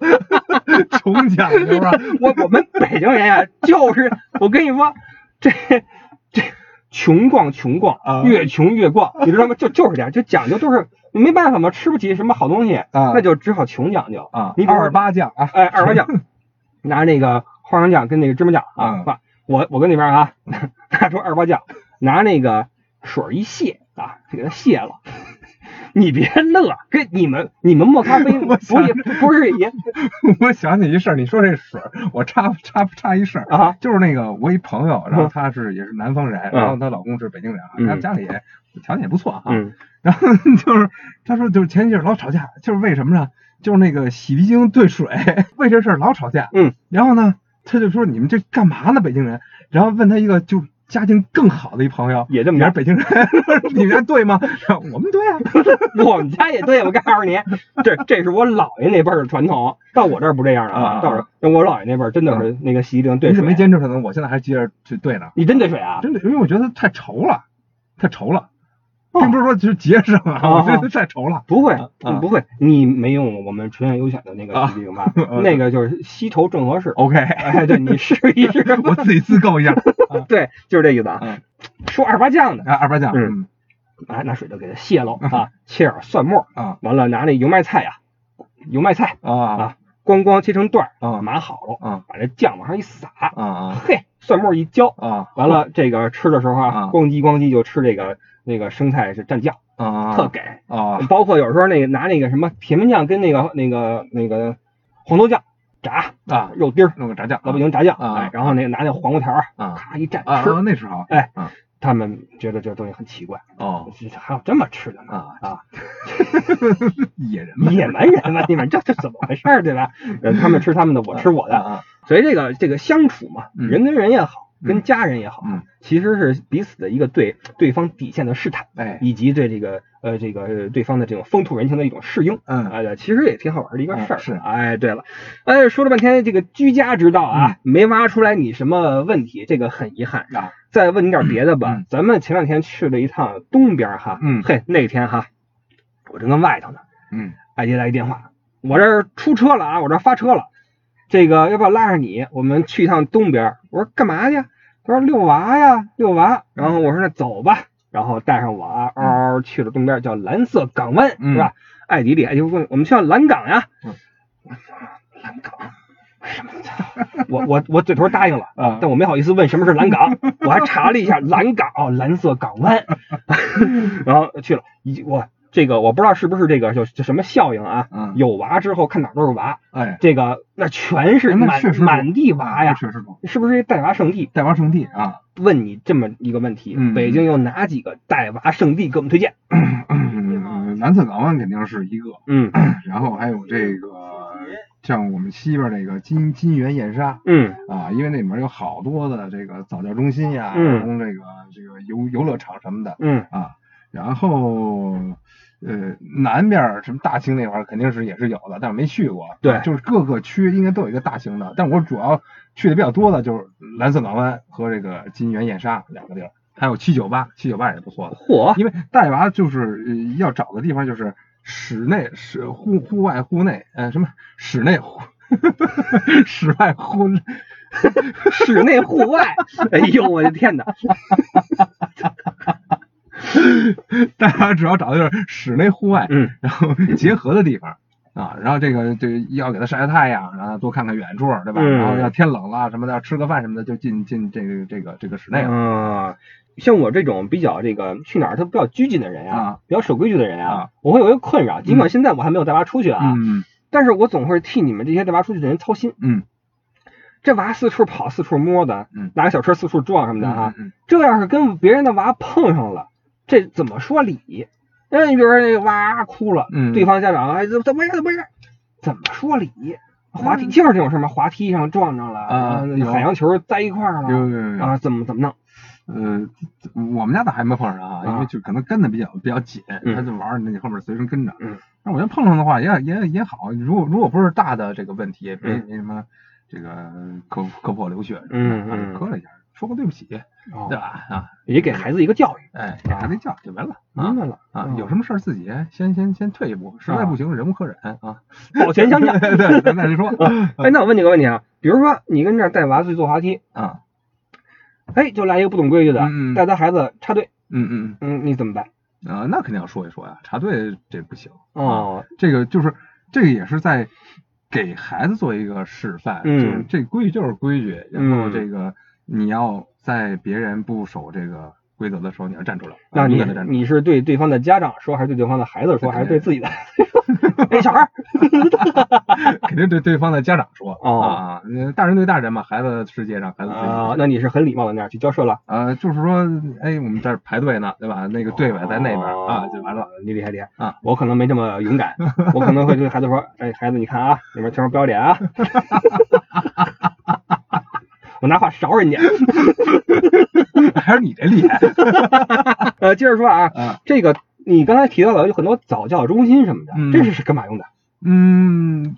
(laughs) 穷讲究啊？我我们北京人呀，就是我跟你说，这这穷逛穷逛，越穷越逛，你知道吗？就就是这样，就讲究都是没办法嘛，吃不起什么好东西，那就只好穷讲究啊。你二八酱啊，哎，二八酱，(laughs) 拿那个花生酱跟那个芝麻酱啊，我我跟那边啊，(laughs) 拿出二八酱，拿那个水一卸啊，给它卸了。你别乐，跟你们你们磨咖啡不也不是也？(laughs) 我想起一事儿，你说这水，我插插插一事儿啊，就是那个我一朋友，然后他是也是南方人，然后她老公是北京人啊，他家里条件也不错啊，(laughs) 然后就是他说就是前几日老吵架，就是为什么呢？就是那个洗鼻精兑水，(laughs) 为这事儿老吵架，嗯，然后呢，他就说你们这干嘛呢，北京人？然后问他一个就。家境更好的一朋友，(laughs) 也这么也是北京人，(laughs) 你们家对吗？(laughs) 我们对啊，我们家也对。我告诉你，这这是我姥爷那辈儿的传统，到我这儿不这样了啊。到我我姥爷那辈儿真的是那个洗衣灵兑水。你没坚持可能，我现在还接着去兑呢。你真兑水啊？真兑，因为我觉得太稠了，太稠了。并不是说就是节省啊，我觉得太稠了。不会，不会，你没用我们纯源优选的那个洗涤灵吧？那个就是稀稠正合适。OK，哎，对你试一试，(laughs) 我自己自购一下。(laughs) 对，就是这意思啊。说二八酱的，二八酱，嗯，拿拿水都给它卸喽啊，切点蒜末啊，完了拿那油麦菜呀，油麦菜啊啊，咣咣切成段啊，码好了啊，把这酱往上一撒啊啊，嘿，蒜末一浇啊，完了这个吃的时候啊，咣叽咣叽就吃这个。那个生菜是蘸酱啊，特给啊，包括有时候那个拿那个什么甜面酱跟那个那个那个黄豆酱炸啊，肉丁弄个炸酱，老北京炸酱啊，然后那个拿那黄瓜条啊，咔一蘸吃，那时候哎，他们觉得这东西很奇怪哦，(laughs) 还有这么吃的呢啊啊，(laughs) 野人野蛮人嘛，你们这这怎么回事对吧？(laughs) 他们吃他们的，我吃我的，所以这个这个相处嘛，人跟人也好。跟家人也好，其实是彼此的一个对对方底线的试探，哎，以及对这个呃这个对方的这种风土人情的一种适应，嗯，哎，其实也挺好玩的一个事儿。是，哎，对了，哎，说了半天这个居家之道啊，没挖出来你什么问题，这个很遗憾啊。再问你点别的吧，咱们前两天去了一趟东边哈，嗯，嘿，那天哈，我正跟外头呢，嗯，艾迪来一电话，我这出车了啊，我这发车了。这个要不要拉上你？我们去一趟东边。我说干嘛去？他说遛娃呀，遛娃。然后我说那走吧。然后带上我啊，嗷嗷去了东边叫蓝色港湾，是吧？艾迪里就问我们去蓝港呀。蓝港？我 (laughs) 我我嘴头答应了，但我没好意思问什么是蓝港。我还查了一下蓝港，蓝色港湾。然后去了，一我。这个我不知道是不是这个就就什么效应啊？有娃之后看哪都是娃，哎，这个那全是满满地娃呀，是不是带娃圣地？带娃圣地啊？问你这么一个问题，北京有哪几个带娃圣地给我们推荐？南侧港湾肯定是一个，嗯，然后还有这个像我们西边那个金金源燕莎，嗯啊，因为那里面有好多的这个早教中心呀，嗯，这个这个游游乐场什么的，嗯啊，然后。呃，南边什么大兴那块儿肯定是也是有的，但是没去过。对，就是各个区应该都有一个大型的，但我主要去的比较多的就是蓝色港湾和这个金源燕莎两个地儿，还有七九八，七九八也不错的。嚯！因为带娃就是要找的地方，就是室内、室户、户外、户内，呃，什么室内、户 (laughs) 室外、户室内、户外。哎呦，我的天哪！大家只要找的就是室内户外，嗯，然后结合的地方啊，然后这个这要给它晒晒太阳，然后多看看远处，对吧？然后要天冷了什么的，吃个饭什么的，就进进这个这个这个室内了。嗯，像我这种比较这个去哪儿都比较拘谨的人呀，比较守规矩的人啊，我会有一个困扰，尽管现在我还没有带娃出去啊，嗯，但是我总会替你们这些带娃出去的人操心，嗯，这娃四处跑四处摸的，嗯，拿个小车四处撞什么的哈，这要是跟别人的娃碰上了。这怎么说理？那你比如说那个哇哭了，对方家长哎怎怎么样怎么样？怎么说理？滑梯就是这种事吗？滑梯上撞着了啊，海洋球栽一块儿了啊，怎么怎么弄？呃，我们家倒还没碰上啊，因为就可能跟的比较比较紧，他就玩那你后面随身跟着。嗯，那我觉得碰上的话也也也好，如果如果不是大的这个问题，别没什么这个磕磕破流血，嗯嗯，磕了一下。说个对不起，对吧？啊，也给孩子一个教育，哎，给孩子教育就完了，明白了啊。有什么事儿自己先先先退一步，实在不行忍无可忍啊，保全相向。对，咱再说。(laughs) 哎，那我问你个问题啊，比如说你跟这儿带娃去坐滑梯啊，哎，就来一个不懂规矩的，带他孩子插队，嗯嗯。嗯，你怎么办？啊，那肯定要说一说呀，插队这不行哦，这个就是这个也是在给孩子做一个示范，就是这规矩就是规矩，然后这个你要在别人不守这个规则的时候，你要站出来，那你你是对对方的家长说，还是对对方的孩子说，还是对自己的？(laughs) 哎，小孩，(laughs) 肯定对对方的家长说啊，大人对大人嘛，孩子世界上孩子啊，那你是很礼貌的那样去交涉了啊，就是说，哎，我们这儿排队呢，对吧？那个队尾在那边啊，就完了，你厉害厉害啊！我可能没这么勇敢，我可能会对孩子说，哎，孩子，你看啊，里面千万不要脸啊，(laughs) 我拿话勺人家，(laughs) 还是你这厉害。呃，接着说啊，这个。你刚才提到的有很多早教中心什么的，这是是干嘛用的？嗯，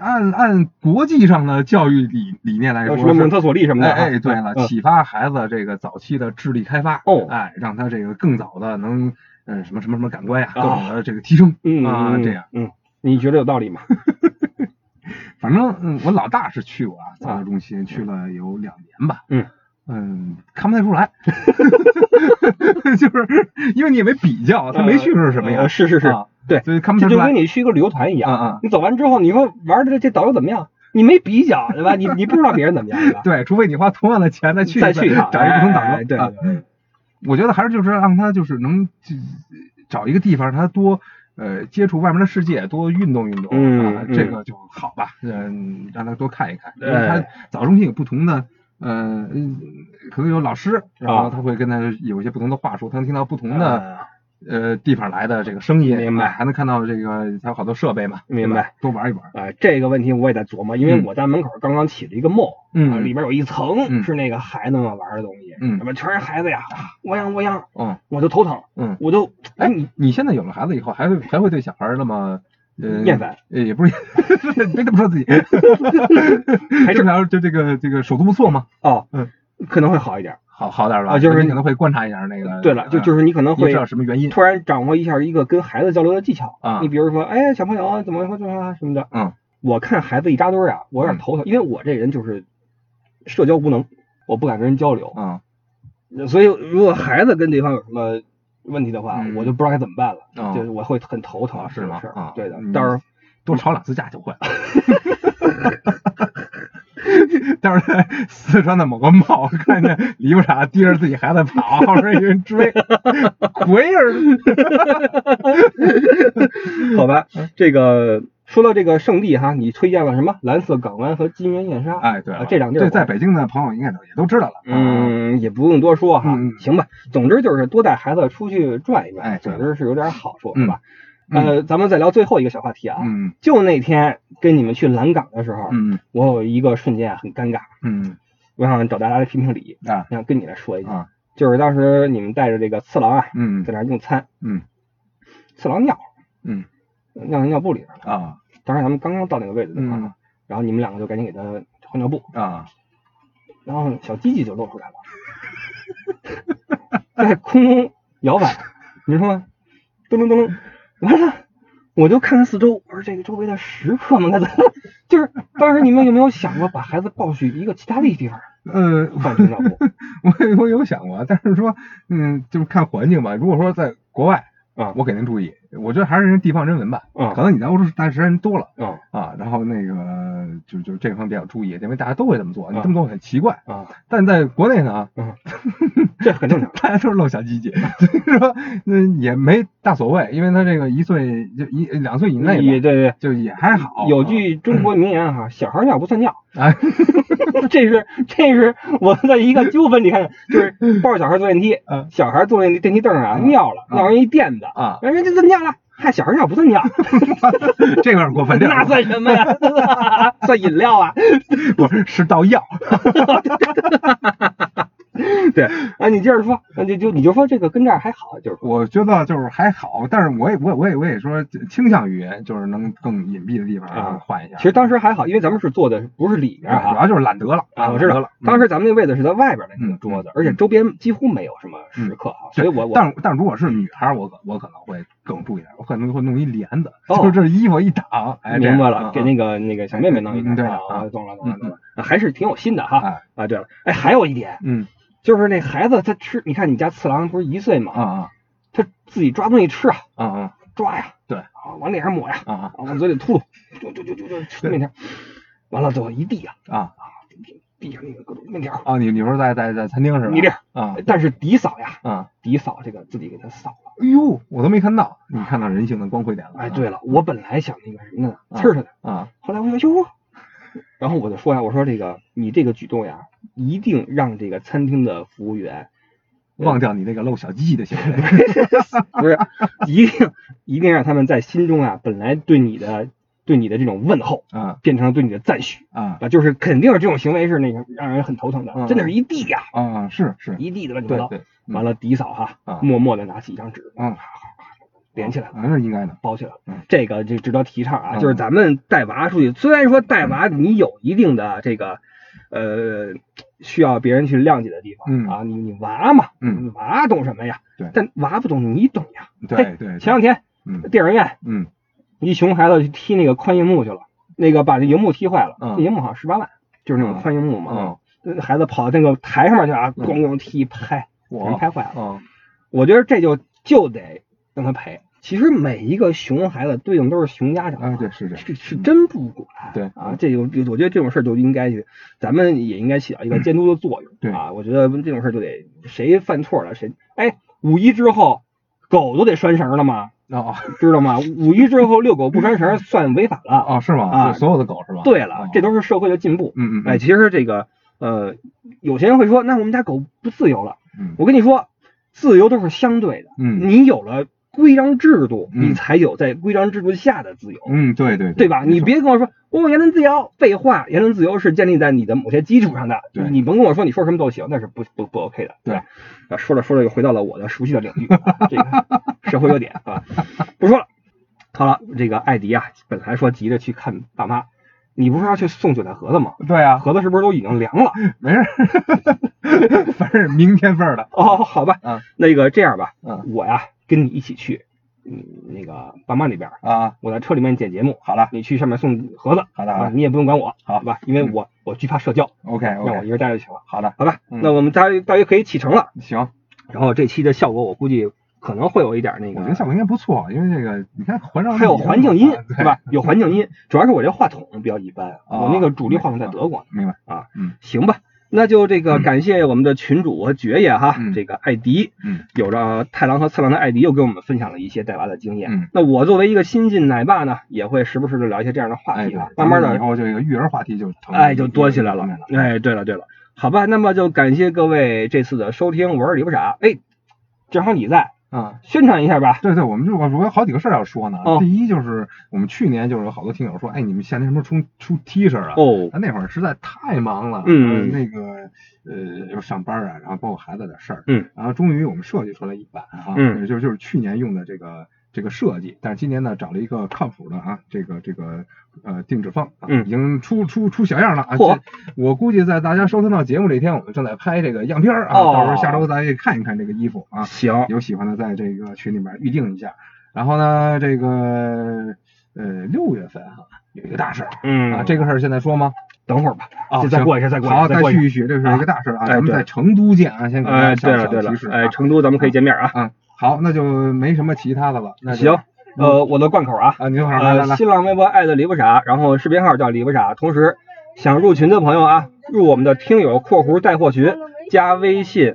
按按国际上的教育理理念来说，什么蒙特梭利什么的。哎，对了，启发孩子这个早期的智力开发，哦，哎，让他这个更早的能嗯什么什么什么感官呀，各种的这个提升啊，这样。嗯，你觉得有道理吗？(laughs) 反正嗯，我老大是去过啊，早教中心去了有两年吧。嗯。嗯，看不太出来，(laughs) 就是因为你也没比较，他没去是什么样？是是是，对，所以看不太出来。就跟你去一个旅游团一样，你走完之后，你说玩的这导游怎么样？你没比较，对吧？你你不知道别人怎么样，(laughs) 对，除非你花同样的钱再去再去一趟，找一个不同导游。对，我觉得还是就是让他就是能找一个地方，他多呃接触外面的世界，多运动运动，嗯，这个就好吧。嗯，让他多看一看，因为他早中心有不同的。嗯，可能有老师，然后他会跟他有一些不同的话术，他能听到不同的呃地方来的这个声音，明白？还能看到这个它有好多设备嘛，明白？多玩一玩。哎，这个问题我也在琢磨，因为我在门口刚刚起了一个 mall，嗯，里边有一层是那个孩子们玩的东西，嗯，那么全是孩子呀，汪洋汪洋，嗯，我就头疼，嗯，我就，哎，你你现在有了孩子以后，还会还会对小孩那么？厌烦，也不是，(laughs) 别这么说自己，还正常，就这个这个手足不错嘛？哦，嗯。可能会好一点，好好点吧。啊，就是你可能会观察一下那个。对了，就就是你可能会知道什么原因，突然掌握一下一个跟孩子交流的技巧啊。你比如说，哎，小朋友怎么怎么啊什么的。嗯。我看孩子一扎堆啊，我有点头疼，因为我这人就是社交无能，我不敢跟人交流。嗯。所以，如果孩子跟对方有什么问题的话，我就不知道该怎么办了，就是我会很头疼，是吗？啊，对的，到时候多吵两次架就会了。(laughs) 待会儿在四川的某个庙 (laughs) 看见李不傻提着自己孩子跑，后面有人追，(laughs) 鬼儿，(laughs) 好吧，这个说到这个圣地哈，你推荐了什么？蓝色港湾和金源燕莎。哎，对，这两地儿在北京的朋友应该都也都知道了。嗯，也不用多说哈，行吧。总之就是多带孩子出去转一转，哎，总之是有点好处，是吧？呃，咱们再聊最后一个小话题啊。嗯。就那天跟你们去蓝港的时候，嗯，我有一个瞬间啊，很尴尬。嗯。我想找大家来评评理啊，想跟你来说一下，就是当时你们带着这个次郎啊，嗯，在那用餐，嗯，次郎尿，嗯，尿在尿布里边了啊。当时咱们刚刚到那个位置的啊，然后你们两个就赶紧给他换尿布啊，然后小鸡鸡就露出来了，在空中摇摆，你说吗？噔噔噔噔，完了。我就看看四周，我说这个周围的食客们该怎么？就是当时你们有没有想过把孩子抱去一个其他的地方？嗯，放心吧，我 (laughs) 我有想过，但是说，嗯，就是看环境吧。如果说在国外。啊，我肯定注意，我觉得还是人地方人文吧。啊，可能你在欧洲待时间多了。啊啊，然后那个就就这方面比较注意，因为大家都会这么做，你这么做很奇怪。啊，但在国内呢，啊，这很正常，(laughs) 大家都是露小鸡鸡，(laughs) 所以说那也没大所谓，因为他这个一岁就一两岁以内，也对对，就也还好。有句中国名言哈，小孩尿不算尿。啊，(laughs) 这是这是我的一个纠纷，你看，就是抱着小孩坐电梯，小孩坐那电梯凳上啊尿了，尿人一垫子啊，人家这么尿了？嗨，小孩尿不算尿，(laughs) 这有点过分，那算什么呀？(laughs) 算饮料啊？(laughs) 不是，是倒药。对啊，你接着说，那就就你就说这个跟这儿还好，就是我觉得就是还好，但是我也我我也我也说倾向于就是能更隐蔽的地方啊换一下。其实当时还好，因为咱们是坐的不是里边主要就是懒得了啊。我知道了，当时咱们那位子是在外边的那个桌子，而且周边几乎没有什么食客啊，所以我我但但如果是女孩，我可我可能会更注意点，我可能会弄一帘子，就是这衣服一挡，哎，明白了，给那个那个小妹妹弄一个，啊，懂了懂了懂了，还是挺有心的哈。啊，对了，哎，还有一点，嗯。就是那孩子他吃，你看你家次郎不是一岁嘛？啊啊，他自己抓东西吃啊，啊啊，抓呀，对，啊，往脸上抹呀，啊啊，往嘴里吐，就就就就就吃面条，完了最后一地啊，啊啊，地上那个各种面条啊，你你说在在在餐厅是吧？你这啊，但是迪嫂呀，啊，迪嫂这个自己给他扫了，哎呦，我都没看到，你看到人性的光辉点了。哎，对了，我本来想那个什么呢，呲他的啊，后来我说哟。然后我就说呀，我说这个你这个举动呀，一定让这个餐厅的服务员忘掉你那个露小鸡鸡的行为，(laughs) 不是，一定一定让他们在心中啊，本来对你的对你的这种问候啊，变成了对你的赞许啊，啊，就是肯定是这种行为是那个让人很头疼的，真的是一地呀，啊，是是。一地的乱七八糟，对，完了迪嫂哈，默默的拿起一张纸，嗯。连起来了，那是应该的，包起来了。这个就值得提倡啊，就是咱们带娃出去，虽然说带娃你有一定的这个呃需要别人去谅解的地方啊，你你娃嘛，嗯，娃懂什么呀？对，但娃不懂，你懂呀。对对。前两天，电影院，嗯，一熊孩子去踢那个宽银幕去了，那个把那银幕踢坏了，那银幕好像十八万，就是那种宽银幕嘛，嗯，孩子跑到那个台上面去啊，咣咣踢拍，人拍坏了。我觉得这就就得让他赔。其实每一个熊孩子对应都是熊家长，啊，对，是这是是真不管，对啊，这就我觉得这种事儿就应该去，咱们也应该起到一个监督的作用，对啊，我觉得这种事儿就得谁犯错了谁，哎，五一之后狗都得拴绳了吗？哦，知道吗？五一之后遛狗不拴绳算违法了，哦，是吗？啊，所有的狗是吧？对了，这都是社会的进步，嗯嗯，哎，其实这个呃，有些人会说，那我们家狗不自由了，嗯，我跟你说，自由都是相对的，嗯，你有了。规章制度，你才有在规章制度下的自由。嗯，对对对吧？你别跟我说我言论自由，废话，言论自由是建立在你的某些基础上的。对，你甭跟我说你说什么都行，那是不不不 OK 的。对，啊，说着说着又回到了我的熟悉的领域，(laughs) 这个社会热点啊，不说了。好了，这个艾迪啊，本来说急着去看爸妈，你不是要去送韭菜盒子吗？对啊，盒子是不是都已经凉了？没事，(laughs) 反正明天份的。哦，好吧，嗯，那个这样吧，嗯，我呀。跟你一起去，嗯，那个爸妈那边啊，我在车里面剪节目，好了，你去上面送盒子，好的啊，你也不用管我，好吧，因为我我惧怕社交，OK，让我一个人待着就行了，好的，好吧，那我们大约大约可以启程了，行，然后这期的效果我估计可能会有一点那个，我觉得效果应该不错，因为这个你看环绕还有环境音对。吧？有环境音，主要是我这话筒比较一般，我那个主力话筒在德国，明白啊，嗯，行吧。那就这个感谢我们的群主和爵爷哈，这个艾迪，嗯，有着太郎和次郎的艾迪又给我们分享了一些带娃的经验。嗯，那我作为一个新晋奶爸呢，也会时不时的聊一些这样的话题啊，慢慢的以后这个育儿话题就哎就多起来了。哎，对了对了，好吧，那么就感谢各位这次的收听，我是李不傻，哎，正好你在。啊，宣传一下吧。对对，我们就我我有好几个事儿要说呢。第一就是我们去年就是有好多听友说，哎，你们夏天什么出出 T 恤啊？哦，那会儿实在太忙了，嗯，那个呃要上班啊，然后包括孩子的事儿，嗯，然后终于我们设计出来一版啊，嗯，就就是去年用的这个这个设计，但是今年呢找了一个靠谱的啊，这个这个。呃，定制方啊，已经出出出小样了啊！我估计在大家收听到节目这一天，我们正在拍这个样片啊，到时候下周咱也看一看这个衣服啊。行，有喜欢的在这个群里面预定一下。然后呢，这个呃六月份哈有一个大事儿，嗯啊，这个事儿现在说吗？等会儿吧，啊，再过一下，再过一下，好，再续一续，这是一个大事啊，咱们在成都见啊，先给大家小小提示，哎，成都咱们可以见面啊。嗯，好，那就没什么其他的了。那行。呃，我的贯口啊，啊，您好，来来来，新浪微博爱的李不傻，然后视频号叫李不傻，同时想入群的朋友啊，入我们的听友括弧带货群，加微信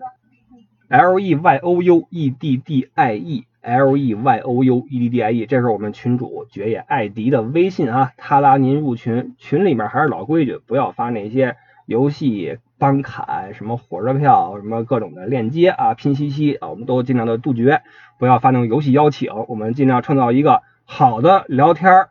l e y o u e d d i e l e y o u e d d i e，这是我们群主爵爷艾迪的微信啊，他拉您入群，群里面还是老规矩，不要发那些游戏帮砍、什么火车票、什么各种的链接啊、拼夕夕啊，我们都尽量的杜绝。不要发那种游戏邀请，我们尽量创造一个好的聊天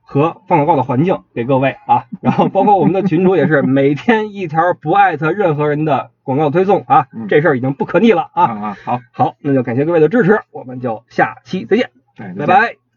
和放广告的环境给各位啊，然后包括我们的群主也是每天一条不艾特任何人的广告推送啊，这事儿已经不可逆了啊。啊，好，好，那就感谢各位的支持，我们就下期再见，拜拜。